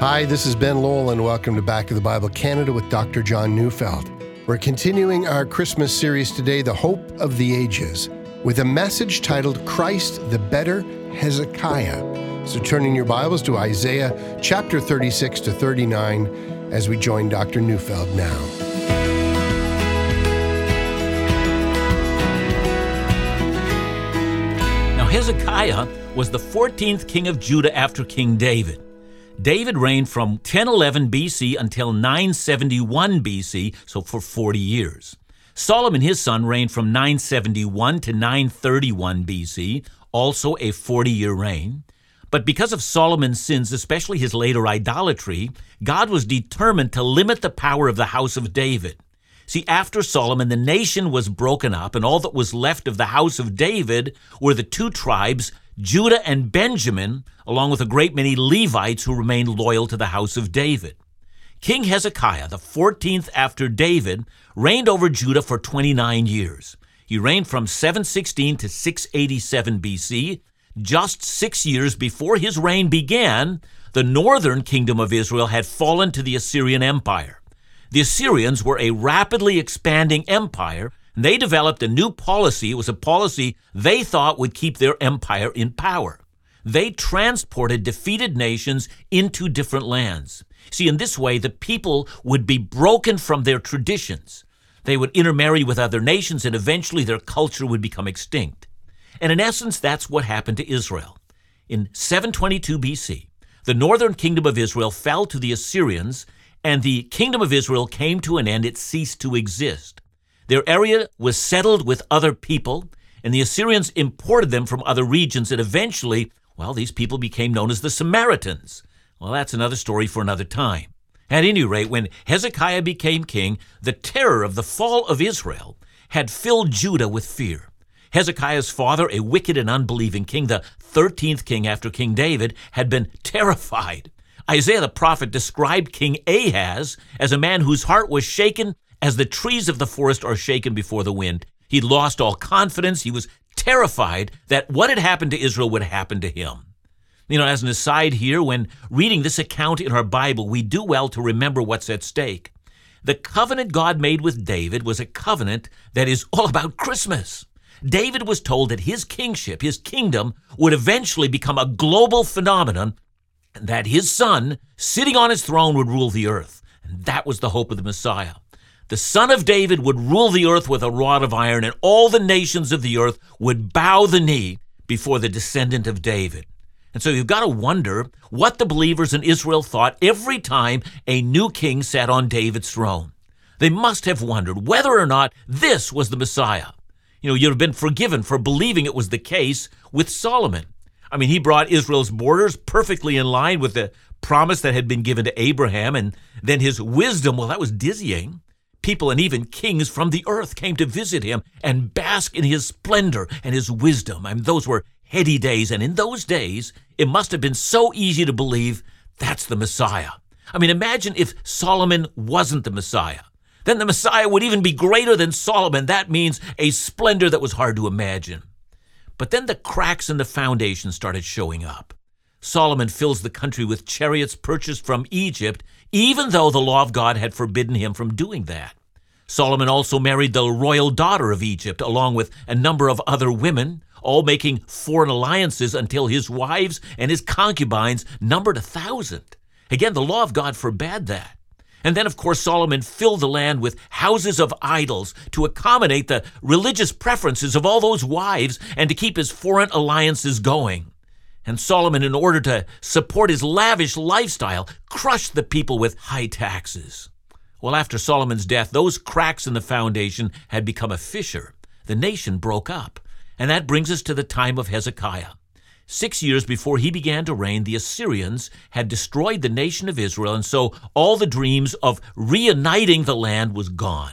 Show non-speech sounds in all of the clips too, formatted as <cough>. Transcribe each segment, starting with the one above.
Hi, this is Ben Lowell, and welcome to Back to the Bible Canada with Dr. John Neufeld. We're continuing our Christmas series today, The Hope of the Ages, with a message titled Christ the Better Hezekiah. So turn in your Bibles to Isaiah chapter 36 to 39 as we join Dr. Neufeld now. Now, Hezekiah was the 14th king of Judah after King David. David reigned from 1011 BC until 971 BC, so for 40 years. Solomon, his son, reigned from 971 to 931 BC, also a 40 year reign. But because of Solomon's sins, especially his later idolatry, God was determined to limit the power of the house of David. See, after Solomon, the nation was broken up, and all that was left of the house of David were the two tribes Judah and Benjamin, along with a great many Levites who remained loyal to the house of David. King Hezekiah, the 14th after David, reigned over Judah for 29 years. He reigned from 716 to 687 BC. Just six years before his reign began, the northern kingdom of Israel had fallen to the Assyrian Empire. The Assyrians were a rapidly expanding empire they developed a new policy. It was a policy they thought would keep their empire in power. They transported defeated nations into different lands. See, in this way, the people would be broken from their traditions. They would intermarry with other nations, and eventually their culture would become extinct. And in essence, that's what happened to Israel. In 722 BC, the northern kingdom of Israel fell to the Assyrians, and the kingdom of Israel came to an end. It ceased to exist. Their area was settled with other people, and the Assyrians imported them from other regions, and eventually, well, these people became known as the Samaritans. Well, that's another story for another time. At any rate, when Hezekiah became king, the terror of the fall of Israel had filled Judah with fear. Hezekiah's father, a wicked and unbelieving king, the 13th king after King David, had been terrified. Isaiah the prophet described King Ahaz as a man whose heart was shaken as the trees of the forest are shaken before the wind, he lost all confidence. He was terrified that what had happened to Israel would happen to him. You know, as an aside here, when reading this account in our Bible, we do well to remember what's at stake. The covenant God made with David was a covenant that is all about Christmas. David was told that his kingship, his kingdom, would eventually become a global phenomenon, and that his son, sitting on his throne, would rule the earth. And that was the hope of the Messiah. The son of David would rule the earth with a rod of iron, and all the nations of the earth would bow the knee before the descendant of David. And so you've got to wonder what the believers in Israel thought every time a new king sat on David's throne. They must have wondered whether or not this was the Messiah. You know, you'd have been forgiven for believing it was the case with Solomon. I mean, he brought Israel's borders perfectly in line with the promise that had been given to Abraham, and then his wisdom, well, that was dizzying. People and even kings from the earth came to visit him and bask in his splendor and his wisdom. I mean, those were heady days, and in those days, it must have been so easy to believe that's the Messiah. I mean, imagine if Solomon wasn't the Messiah. Then the Messiah would even be greater than Solomon. That means a splendor that was hard to imagine. But then the cracks in the foundation started showing up. Solomon fills the country with chariots purchased from Egypt, even though the law of God had forbidden him from doing that. Solomon also married the royal daughter of Egypt, along with a number of other women, all making foreign alliances until his wives and his concubines numbered a thousand. Again, the law of God forbade that. And then, of course, Solomon filled the land with houses of idols to accommodate the religious preferences of all those wives and to keep his foreign alliances going. And Solomon, in order to support his lavish lifestyle, crushed the people with high taxes. Well, after Solomon's death, those cracks in the foundation had become a fissure. The nation broke up. And that brings us to the time of Hezekiah. Six years before he began to reign, the Assyrians had destroyed the nation of Israel, and so all the dreams of reuniting the land was gone.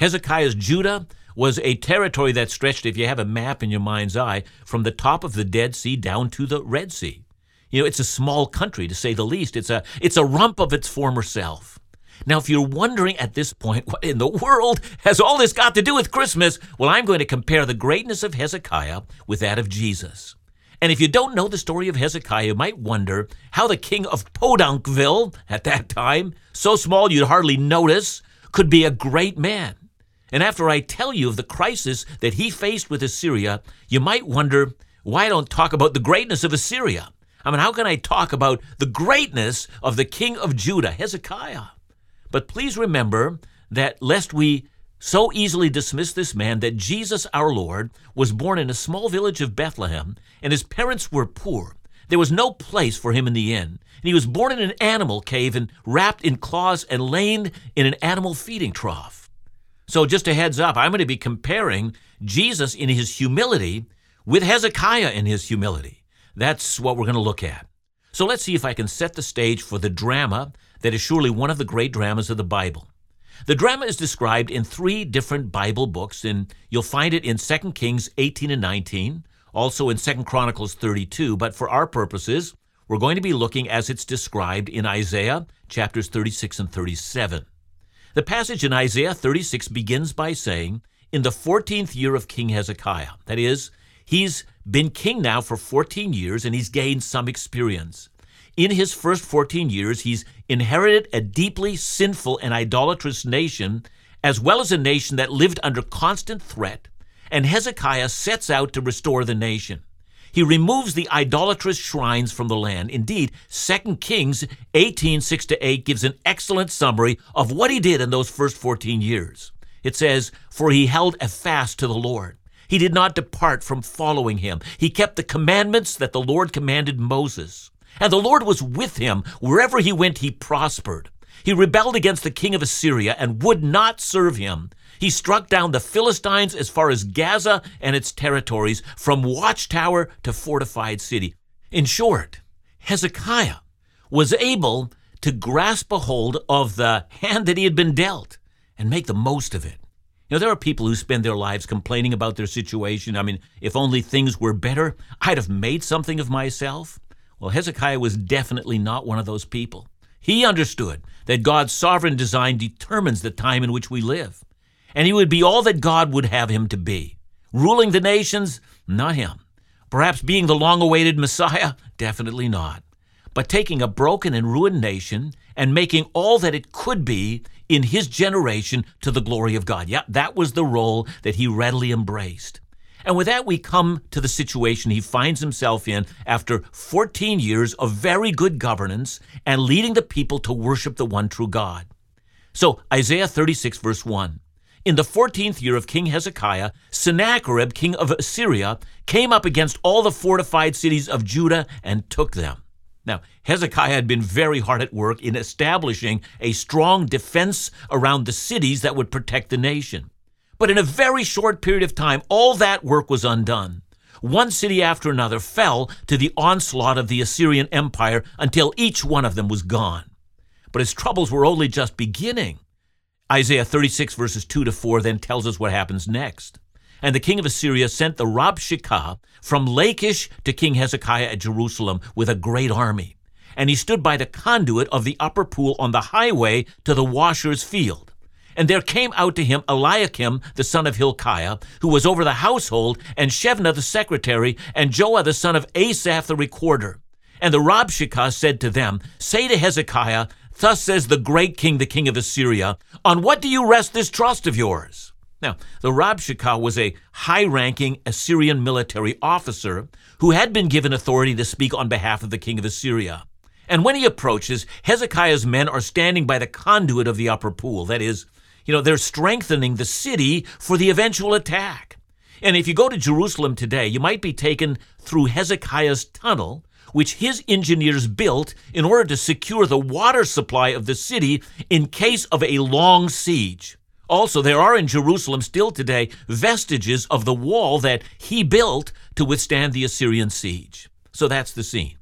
Hezekiah's Judah was a territory that stretched, if you have a map in your mind's eye, from the top of the Dead Sea down to the Red Sea. You know, it's a small country, to say the least. It's a, it's a rump of its former self. Now, if you're wondering at this point, <laughs> what in the world has all this got to do with Christmas? Well, I'm going to compare the greatness of Hezekiah with that of Jesus. And if you don't know the story of Hezekiah, you might wonder how the king of Podunkville at that time, so small you'd hardly notice, could be a great man. And after I tell you of the crisis that he faced with Assyria, you might wonder why I don't talk about the greatness of Assyria. I mean, how can I talk about the greatness of the king of Judah, Hezekiah? But please remember that lest we so easily dismiss this man that Jesus our Lord was born in a small village of Bethlehem, and his parents were poor. There was no place for him in the inn. And he was born in an animal cave and wrapped in cloths and laid in an animal feeding trough. So, just a heads up, I'm going to be comparing Jesus in his humility with Hezekiah in his humility. That's what we're going to look at. So, let's see if I can set the stage for the drama that is surely one of the great dramas of the Bible. The drama is described in three different Bible books, and you'll find it in 2 Kings 18 and 19, also in 2 Chronicles 32, but for our purposes, we're going to be looking as it's described in Isaiah chapters 36 and 37. The passage in Isaiah 36 begins by saying, In the 14th year of King Hezekiah, that is, he's been king now for 14 years and he's gained some experience. In his first 14 years, he's inherited a deeply sinful and idolatrous nation, as well as a nation that lived under constant threat, and Hezekiah sets out to restore the nation. He removes the idolatrous shrines from the land. Indeed, 2 Kings 18 6 to 8 gives an excellent summary of what he did in those first 14 years. It says, For he held a fast to the Lord. He did not depart from following him. He kept the commandments that the Lord commanded Moses. And the Lord was with him. Wherever he went, he prospered. He rebelled against the king of Assyria and would not serve him. He struck down the Philistines as far as Gaza and its territories, from watchtower to fortified city. In short, Hezekiah was able to grasp a hold of the hand that he had been dealt and make the most of it. You know, there are people who spend their lives complaining about their situation. I mean, if only things were better, I'd have made something of myself. Well, Hezekiah was definitely not one of those people. He understood that God's sovereign design determines the time in which we live, and he would be all that God would have him to be. Ruling the nations? Not him. Perhaps being the long awaited Messiah? Definitely not. But taking a broken and ruined nation and making all that it could be in his generation to the glory of God. Yeah, that was the role that he readily embraced. And with that, we come to the situation he finds himself in after 14 years of very good governance and leading the people to worship the one true God. So, Isaiah 36, verse 1. In the 14th year of King Hezekiah, Sennacherib, king of Assyria, came up against all the fortified cities of Judah and took them. Now, Hezekiah had been very hard at work in establishing a strong defense around the cities that would protect the nation. But in a very short period of time, all that work was undone. One city after another fell to the onslaught of the Assyrian Empire until each one of them was gone. But his troubles were only just beginning. Isaiah 36, verses 2 to 4, then tells us what happens next. And the king of Assyria sent the Rabshakeh from Lachish to King Hezekiah at Jerusalem with a great army. And he stood by the conduit of the upper pool on the highway to the washer's field. And there came out to him Eliakim the son of Hilkiah, who was over the household, and Shebna the secretary, and Joah the son of Asaph the recorder. And the Rabshakeh said to them, Say to Hezekiah, Thus says the great king, the king of Assyria, On what do you rest this trust of yours? Now, the Rabshakeh was a high ranking Assyrian military officer who had been given authority to speak on behalf of the king of Assyria. And when he approaches, Hezekiah's men are standing by the conduit of the upper pool, that is, you know, they're strengthening the city for the eventual attack. And if you go to Jerusalem today, you might be taken through Hezekiah's tunnel, which his engineers built in order to secure the water supply of the city in case of a long siege. Also, there are in Jerusalem still today vestiges of the wall that he built to withstand the Assyrian siege. So that's the scene.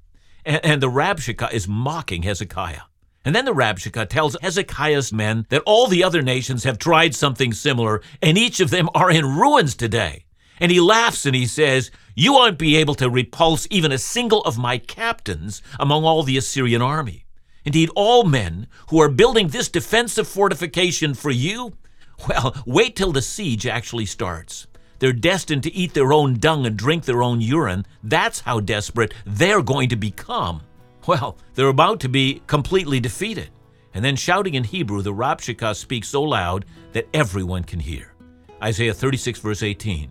And, and the Rabshakeh is mocking Hezekiah. And then the Rabshakeh tells Hezekiah's men that all the other nations have tried something similar, and each of them are in ruins today. And he laughs and he says, You won't be able to repulse even a single of my captains among all the Assyrian army. Indeed, all men who are building this defensive fortification for you, well, wait till the siege actually starts. They're destined to eat their own dung and drink their own urine. That's how desperate they're going to become. Well, they're about to be completely defeated. And then shouting in Hebrew, the Rabshakeh speaks so loud that everyone can hear. Isaiah 36, verse 18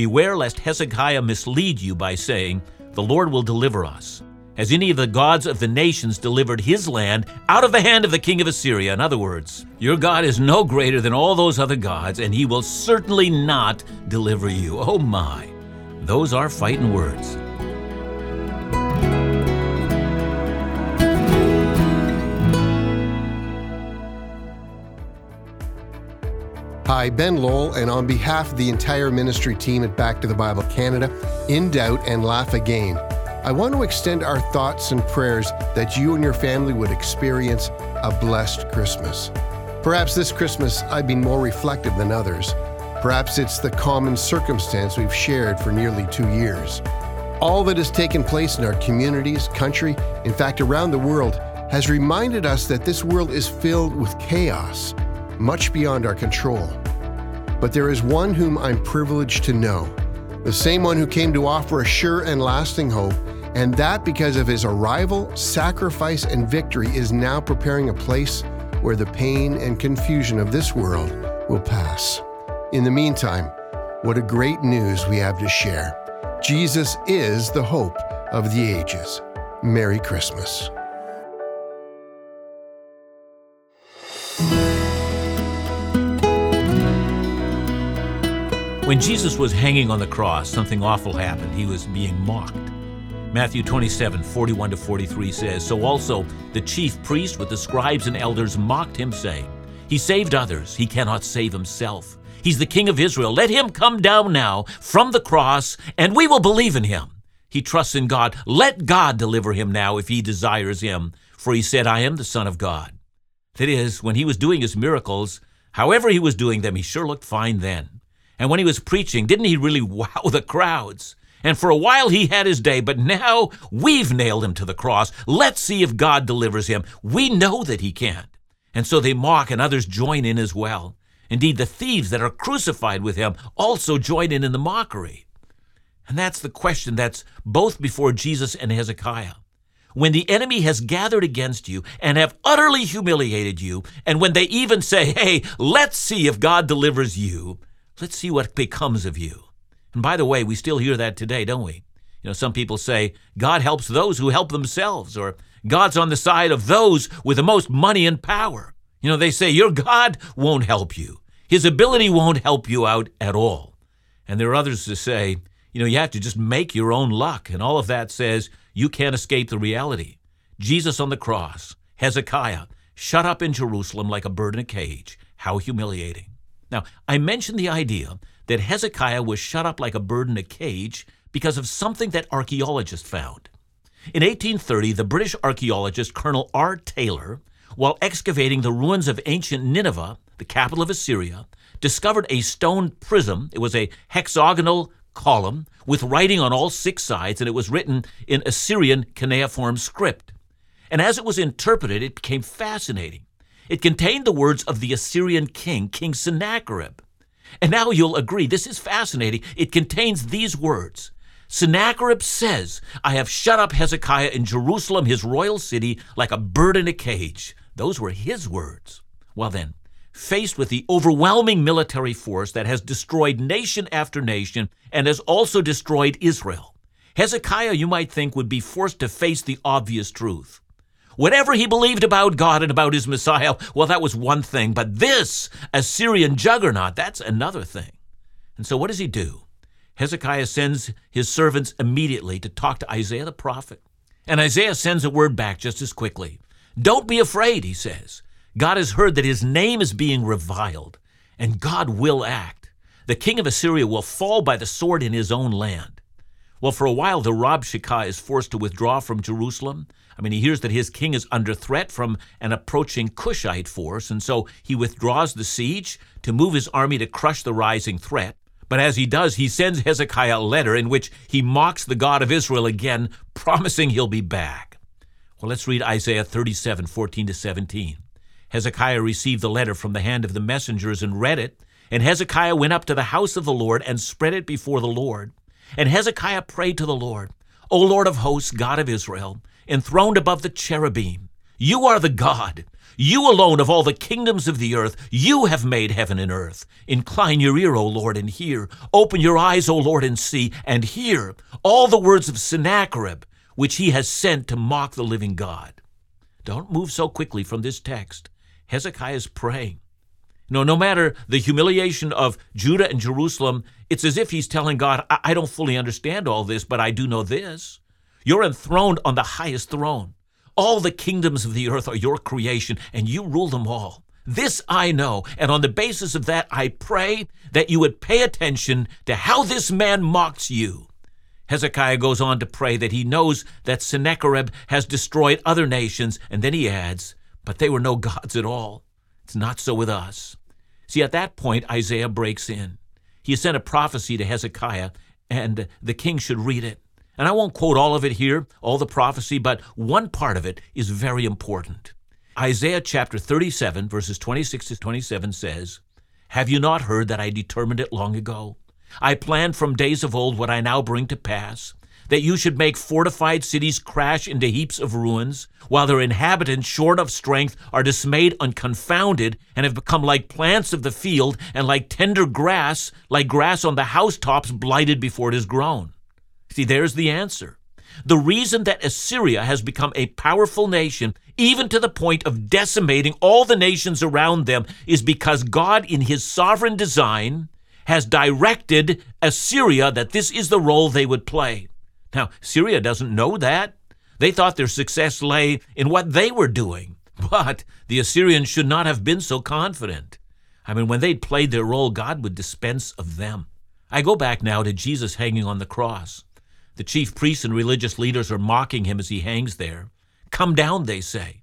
Beware lest Hezekiah mislead you by saying, The Lord will deliver us. Has any of the gods of the nations delivered his land out of the hand of the king of Assyria? In other words, your God is no greater than all those other gods, and he will certainly not deliver you. Oh my, those are fighting words. Hi, Ben Lowell, and on behalf of the entire ministry team at Back to the Bible Canada, in doubt and laugh again. I want to extend our thoughts and prayers that you and your family would experience a blessed Christmas. Perhaps this Christmas I've been more reflective than others. Perhaps it's the common circumstance we've shared for nearly two years. All that has taken place in our communities, country, in fact, around the world, has reminded us that this world is filled with chaos, much beyond our control. But there is one whom I'm privileged to know, the same one who came to offer a sure and lasting hope, and that because of his arrival, sacrifice, and victory is now preparing a place where the pain and confusion of this world will pass. In the meantime, what a great news we have to share. Jesus is the hope of the ages. Merry Christmas. When Jesus was hanging on the cross, something awful happened. He was being mocked. Matthew 27, 41 to 43 says, So also the chief priest with the scribes and elders mocked him, saying, He saved others, he cannot save himself. He's the king of Israel. Let him come down now from the cross, and we will believe in him. He trusts in God. Let God deliver him now if he desires him, for he said, I am the Son of God. That is, when he was doing his miracles, however he was doing them, he sure looked fine then. And when he was preaching, didn't he really wow the crowds? And for a while he had his day, but now we've nailed him to the cross. Let's see if God delivers him. We know that he can't. And so they mock, and others join in as well. Indeed, the thieves that are crucified with him also join in in the mockery. And that's the question that's both before Jesus and Hezekiah. When the enemy has gathered against you and have utterly humiliated you, and when they even say, hey, let's see if God delivers you, Let's see what becomes of you. And by the way, we still hear that today, don't we? You know, some people say God helps those who help themselves, or God's on the side of those with the most money and power. You know, they say your God won't help you. His ability won't help you out at all. And there are others to say, you know, you have to just make your own luck. And all of that says you can't escape the reality. Jesus on the cross, Hezekiah, shut up in Jerusalem like a bird in a cage. How humiliating. Now, I mentioned the idea that Hezekiah was shut up like a bird in a cage because of something that archaeologists found. In 1830, the British archaeologist Colonel R. Taylor, while excavating the ruins of ancient Nineveh, the capital of Assyria, discovered a stone prism. It was a hexagonal column with writing on all six sides, and it was written in Assyrian cuneiform script. And as it was interpreted, it became fascinating. It contained the words of the Assyrian king, King Sennacherib. And now you'll agree, this is fascinating. It contains these words Sennacherib says, I have shut up Hezekiah in Jerusalem, his royal city, like a bird in a cage. Those were his words. Well, then, faced with the overwhelming military force that has destroyed nation after nation and has also destroyed Israel, Hezekiah, you might think, would be forced to face the obvious truth. Whatever he believed about God and about his Messiah, well, that was one thing. But this Assyrian juggernaut, that's another thing. And so what does he do? Hezekiah sends his servants immediately to talk to Isaiah the prophet. And Isaiah sends a word back just as quickly. Don't be afraid, he says. God has heard that his name is being reviled, and God will act. The king of Assyria will fall by the sword in his own land. Well, for a while, the Rabshakeh is forced to withdraw from Jerusalem, I mean, he hears that his king is under threat from an approaching Cushite force, and so he withdraws the siege to move his army to crush the rising threat. But as he does, he sends Hezekiah a letter in which he mocks the God of Israel again, promising he'll be back. Well, let's read Isaiah 37, 14 to 17. Hezekiah received the letter from the hand of the messengers and read it, And Hezekiah went up to the house of the Lord and spread it before the Lord. And Hezekiah prayed to the Lord, O Lord of hosts, God of Israel, enthroned above the cherubim, you are the God. You alone of all the kingdoms of the earth, you have made heaven and earth. Incline your ear, O Lord, and hear. Open your eyes, O Lord, and see, and hear all the words of Sennacherib, which he has sent to mock the living God. Don't move so quickly from this text. Hezekiah is praying. No, no matter the humiliation of Judah and Jerusalem, it's as if he's telling God, I, I don't fully understand all this, but I do know this. You're enthroned on the highest throne. All the kingdoms of the earth are your creation, and you rule them all. This I know, and on the basis of that, I pray that you would pay attention to how this man mocks you. Hezekiah goes on to pray that he knows that Sennacherib has destroyed other nations, and then he adds, But they were no gods at all. It's not so with us. See, at that point, Isaiah breaks in. He has sent a prophecy to Hezekiah, and the king should read it. And I won't quote all of it here, all the prophecy, but one part of it is very important. Isaiah chapter 37, verses 26 to 27 says, Have you not heard that I determined it long ago? I planned from days of old what I now bring to pass that you should make fortified cities crash into heaps of ruins, while their inhabitants, short of strength, are dismayed and confounded, and have become like plants of the field, and like tender grass, like grass on the housetops blighted before it is grown. See, there's the answer. The reason that Assyria has become a powerful nation, even to the point of decimating all the nations around them, is because God, in his sovereign design, has directed Assyria that this is the role they would play. Now, Syria doesn't know that. They thought their success lay in what they were doing. <laughs> But the Assyrians should not have been so confident. I mean, when they'd played their role, God would dispense of them. I go back now to Jesus hanging on the cross. The chief priests and religious leaders are mocking him as he hangs there. Come down, they say.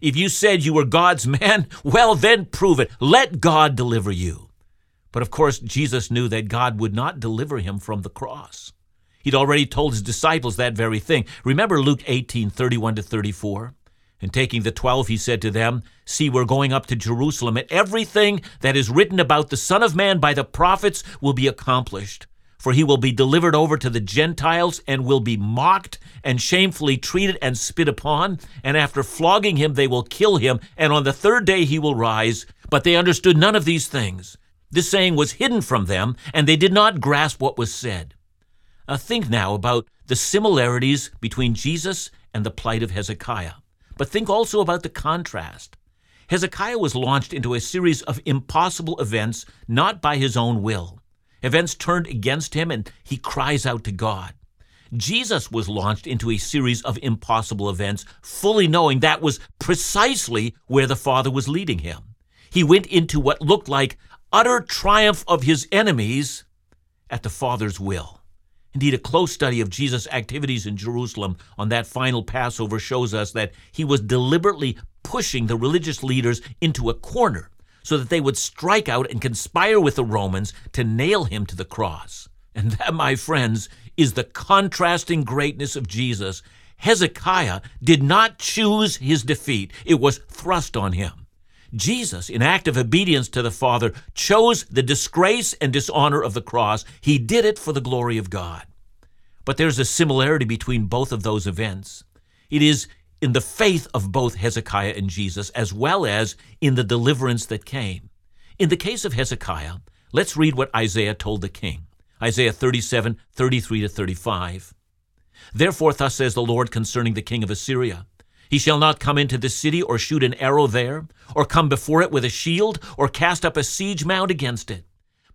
If you said you were God's man, <laughs> well, then prove it. Let God deliver you. But of course, Jesus knew that God would not deliver him from the cross. He'd already told his disciples that very thing. Remember Luke 18, 31 to 34? And taking the twelve, he said to them, See, we're going up to Jerusalem, and everything that is written about the Son of Man by the prophets will be accomplished. For he will be delivered over to the Gentiles, and will be mocked, and shamefully treated, and spit upon. And after flogging him, they will kill him, and on the third day he will rise. But they understood none of these things. This saying was hidden from them, and they did not grasp what was said. Uh, think now about the similarities between Jesus and the plight of Hezekiah. But think also about the contrast. Hezekiah was launched into a series of impossible events not by his own will. Events turned against him and he cries out to God. Jesus was launched into a series of impossible events, fully knowing that was precisely where the Father was leading him. He went into what looked like utter triumph of his enemies at the Father's will. Indeed, a close study of Jesus' activities in Jerusalem on that final Passover shows us that he was deliberately pushing the religious leaders into a corner so that they would strike out and conspire with the Romans to nail him to the cross. And that, my friends, is the contrasting greatness of Jesus. Hezekiah did not choose his defeat, it was thrust on him. Jesus, in act of obedience to the Father, chose the disgrace and dishonor of the cross. He did it for the glory of God. But there's a similarity between both of those events. It is in the faith of both Hezekiah and Jesus, as well as in the deliverance that came. In the case of Hezekiah, let's read what Isaiah told the king. Isaiah 37, 33 to 35. Therefore, thus says the Lord concerning the king of Assyria he shall not come into the city or shoot an arrow there, or come before it with a shield, or cast up a siege mound against it.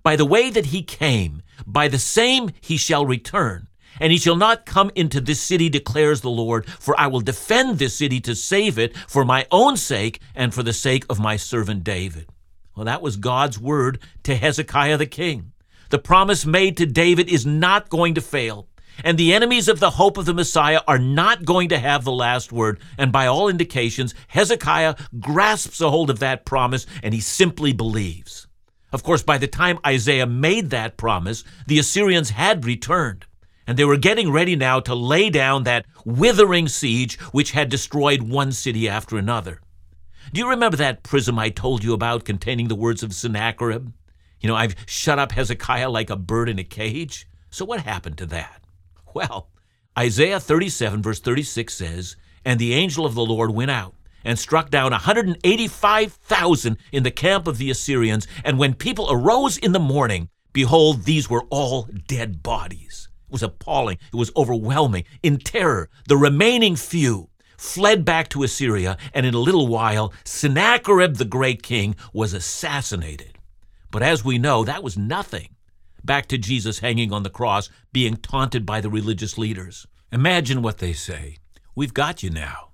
By the way that he came, by the same he shall return. And he shall not come into this city, declares the Lord, for I will defend this city to save it for my own sake and for the sake of my servant David. Well, that was God's word to Hezekiah the king. The promise made to David is not going to fail. And the enemies of the hope of the Messiah are not going to have the last word. And by all indications, Hezekiah grasps a hold of that promise and he simply believes. Of course, by the time Isaiah made that promise, the Assyrians had returned. And they were getting ready now to lay down that withering siege which had destroyed one city after another. Do you remember that prism I told you about containing the words of Sennacherib? You know, I've shut up Hezekiah like a bird in a cage. So what happened to that? Well, Isaiah 37, verse 36 says, And the angel of the Lord went out and struck down 185,000 in the camp of the Assyrians. And when people arose in the morning, behold, these were all dead bodies. Was appalling. It was overwhelming. In terror, the remaining few fled back to Assyria, and in a little while, Sennacherib the great king was assassinated. But as we know, that was nothing. Back to Jesus hanging on the cross, being taunted by the religious leaders. Imagine what they say We've got you now.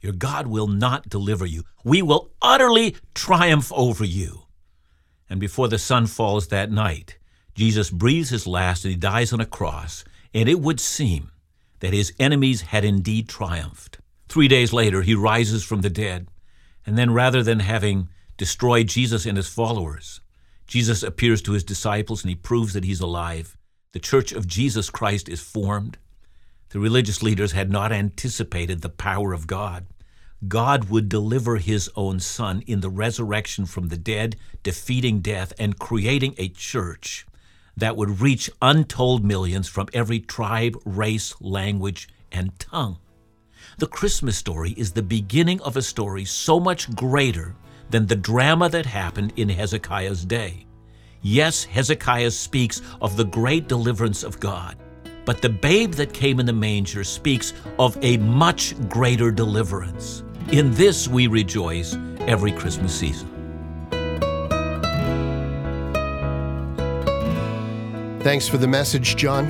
Your God will not deliver you. We will utterly triumph over you. And before the sun falls that night, Jesus breathes his last and he dies on a cross, and it would seem that his enemies had indeed triumphed. Three days later, he rises from the dead, and then rather than having destroyed Jesus and his followers, Jesus appears to his disciples and he proves that he's alive. The church of Jesus Christ is formed. The religious leaders had not anticipated the power of God. God would deliver his own son in the resurrection from the dead, defeating death and creating a church that would reach untold millions from every tribe, race, language, and tongue. The Christmas story is the beginning of a story so much greater than the drama that happened in Hezekiah's day. Yes, Hezekiah speaks of the great deliverance of God, but the babe that came in the manger speaks of a much greater deliverance. In this we rejoice every Christmas season. Thanks for the message, John.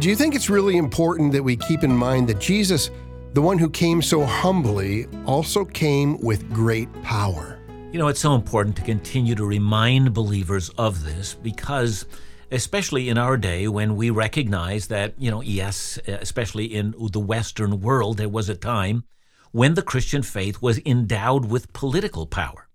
Do you think it's really important that we keep in mind that Jesus, the one who came so humbly, also came with great power? You know, it's so important to continue to remind believers of this because especially in our day when we recognize that, you know, yes, especially in the Western world, there was a time when the Christian faith was endowed with political power.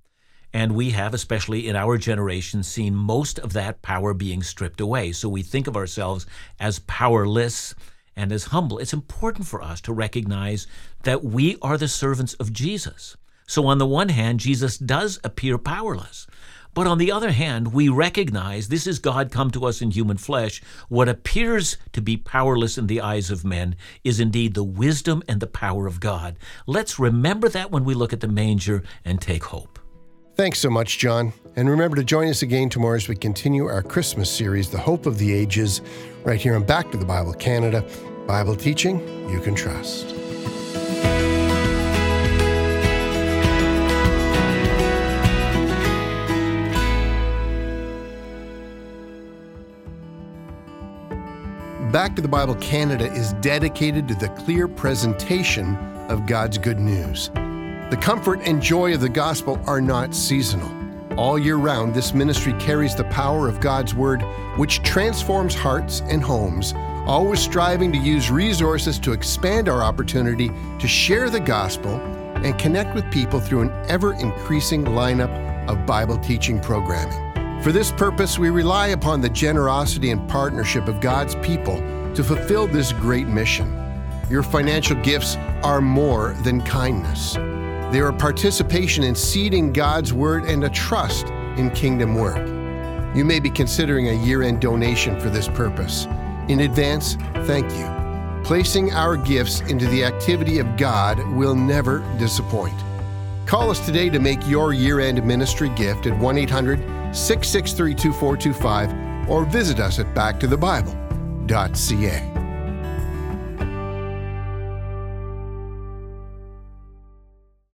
And we have, especially in our generation, seen most of that power being stripped away. So we think of ourselves as powerless and as humble. It's important for us to recognize that we are the servants of Jesus. So, on the one hand, Jesus does appear powerless. But on the other hand, we recognize this is God come to us in human flesh. What appears to be powerless in the eyes of men is indeed the wisdom and the power of God. Let's remember that when we look at the manger and take hope. Thanks so much, John. And remember to join us again tomorrow as we continue our Christmas series, The Hope of the Ages, right here on Back to the Bible Canada. Bible teaching you can trust. Back to the Bible Canada is dedicated to the clear presentation of God's good news. The comfort and joy of the gospel are not seasonal. All year round, this ministry carries the power of God's Word, which transforms hearts and homes, always striving to use resources to expand our opportunity to share the gospel and connect with people through an ever increasing lineup of Bible teaching programming. For this purpose, we rely upon the generosity and partnership of God's people to fulfill this great mission. Your financial gifts are more than kindness. They are a participation in seeding God's Word and a trust in kingdom work. You may be considering a year end donation for this purpose. In advance, thank you. Placing our gifts into the activity of God will never disappoint. Call us today to make your year end ministry gift at 1 800 663 2425 or visit us at backtothebible.ca.